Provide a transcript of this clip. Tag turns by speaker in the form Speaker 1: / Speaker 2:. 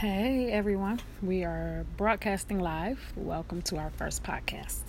Speaker 1: Hey everyone, we are broadcasting live. Welcome to our first podcast.